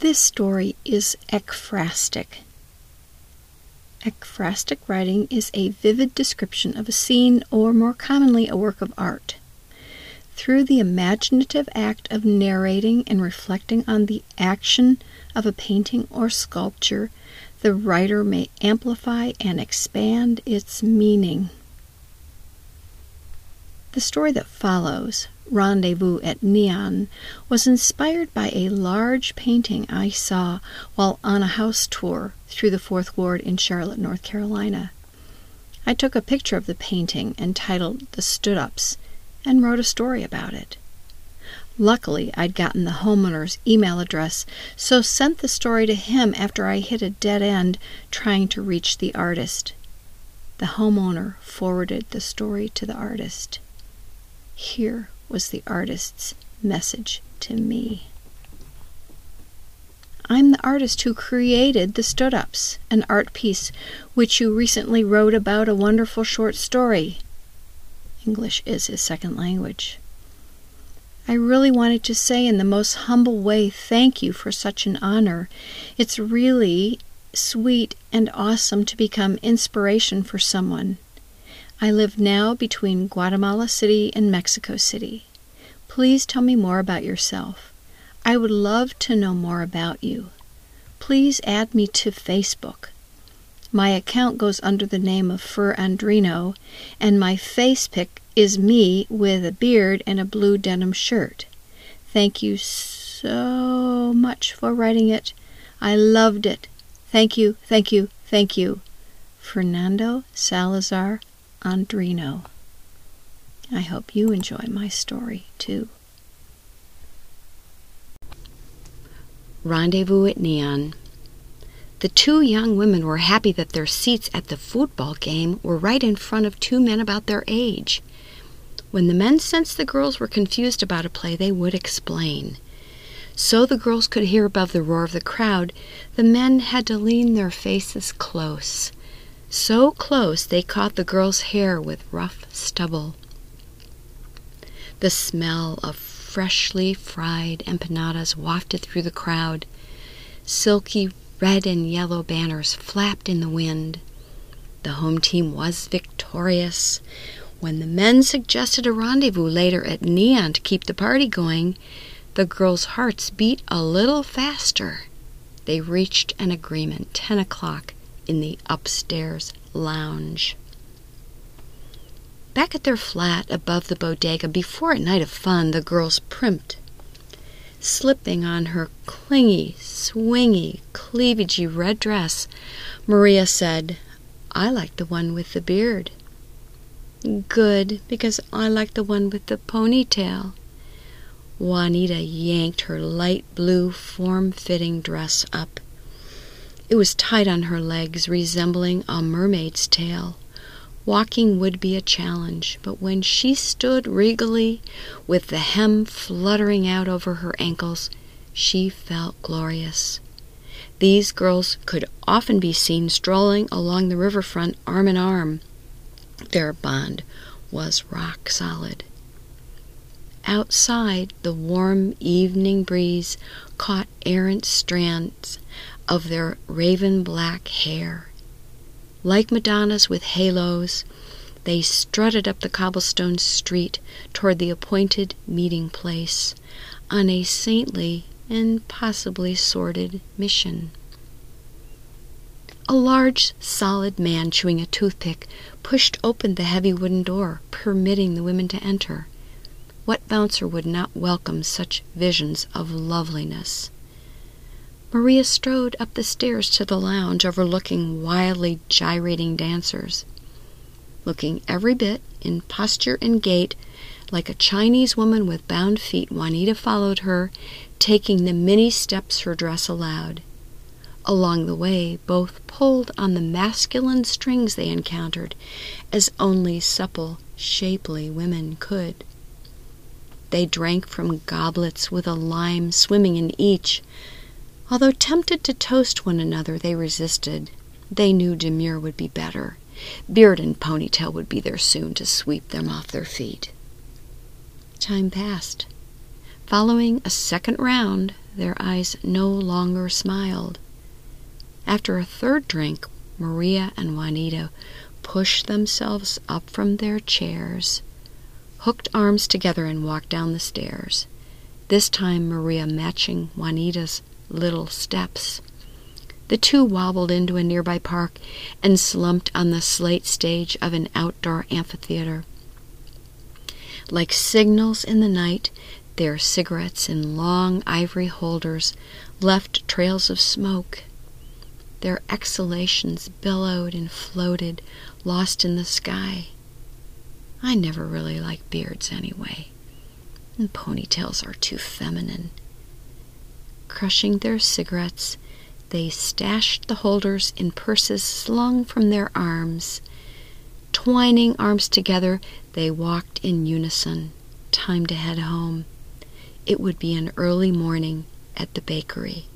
This story is ekphrastic. Ekphrastic writing is a vivid description of a scene or, more commonly, a work of art. Through the imaginative act of narrating and reflecting on the action of a painting or sculpture, the writer may amplify and expand its meaning. The story that follows, Rendezvous at Neon, was inspired by a large painting I saw while on a house tour through the Fourth Ward in Charlotte, North Carolina. I took a picture of the painting entitled The Stood Ups and wrote a story about it. Luckily, I'd gotten the homeowner's email address, so sent the story to him after I hit a dead end trying to reach the artist. The homeowner forwarded the story to the artist. Here was the artist's message to me. I'm the artist who created the Stood Ups, an art piece which you recently wrote about a wonderful short story. English is his second language. I really wanted to say in the most humble way thank you for such an honor. It's really sweet and awesome to become inspiration for someone. I live now between Guatemala City and Mexico City. Please tell me more about yourself. I would love to know more about you. Please add me to Facebook. My account goes under the name of Fer Andrino, and my face pic is me with a beard and a blue denim shirt. Thank you so much for writing it. I loved it. Thank you, thank you, thank you. Fernando Salazar Andrino. I hope you enjoy my story too. Rendezvous at Neon. The two young women were happy that their seats at the football game were right in front of two men about their age. When the men sensed the girls were confused about a play, they would explain. So the girls could hear above the roar of the crowd, the men had to lean their faces close so close they caught the girl's hair with rough stubble. The smell of freshly fried empanadas wafted through the crowd. Silky red and yellow banners flapped in the wind. The home team was victorious. When the men suggested a rendezvous later at Neon to keep the party going, the girls' hearts beat a little faster. They reached an agreement. Ten o'clock in the upstairs lounge. Back at their flat above the bodega, before a night of fun, the girls primped. Slipping on her clingy, swingy, cleavagey red dress, Maria said, I like the one with the beard. Good, because I like the one with the ponytail. Juanita yanked her light blue form fitting dress up it was tight on her legs, resembling a mermaid's tail. Walking would be a challenge, but when she stood regally, with the hem fluttering out over her ankles, she felt glorious. These girls could often be seen strolling along the riverfront arm in arm. Their bond was rock solid. Outside, the warm evening breeze caught errant strands of their raven black hair. Like Madonnas with halos, they strutted up the cobblestone street toward the appointed meeting place on a saintly and possibly sordid mission. A large, solid man chewing a toothpick pushed open the heavy wooden door, permitting the women to enter. What bouncer would not welcome such visions of loveliness? Maria strode up the stairs to the lounge overlooking wildly gyrating dancers. Looking every bit, in posture and gait, like a Chinese woman with bound feet, Juanita followed her, taking the many steps her dress allowed. Along the way, both pulled on the masculine strings they encountered, as only supple, shapely women could. They drank from goblets with a lime swimming in each, Although tempted to toast one another, they resisted. They knew demure would be better. Beard and ponytail would be there soon to sweep them off their feet. Time passed. Following a second round, their eyes no longer smiled. After a third drink, Maria and Juanita pushed themselves up from their chairs, hooked arms together, and walked down the stairs, this time Maria matching Juanita's little steps. The two wobbled into a nearby park and slumped on the slate stage of an outdoor amphitheater. Like signals in the night, their cigarettes in long ivory holders left trails of smoke. Their exhalations billowed and floated, lost in the sky. I never really liked beards anyway, and ponytails are too feminine. Crushing their cigarettes, they stashed the holders in purses slung from their arms. Twining arms together, they walked in unison. Time to head home. It would be an early morning at the bakery.